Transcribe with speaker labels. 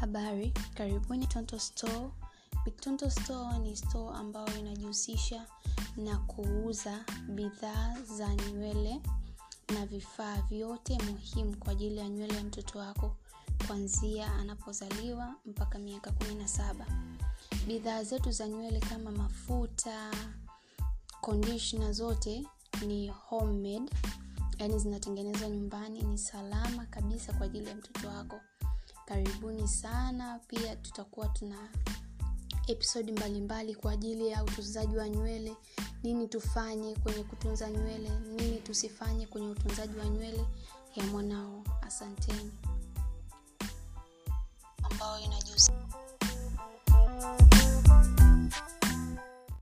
Speaker 1: habari karibuni tonto store. Tonto store ni store ambayo inajihusisha na kuuza bidhaa za nywele na vifaa vyote muhimu kwa ajili ya nywele ya mtoto wako kuanzia anapozaliwa mpaka miaka kumi na saba. Bidhaa zetu za nywele kama mafuta conditioner zote ni homemade yaani zinatengenezwa nyumbani ni salama kabisa kwa ajili ya mtoto wako karibuni sana. Pia tutakuwa tuna episodi mbalimbali kwa ajili ya utunzaji wa nywele. Nini tufanye kwenye kutunza nywele? Nini tusifanye kwenye utunzaji wa nywele ya mwanao? Asanteni. Ambayo inajihusisha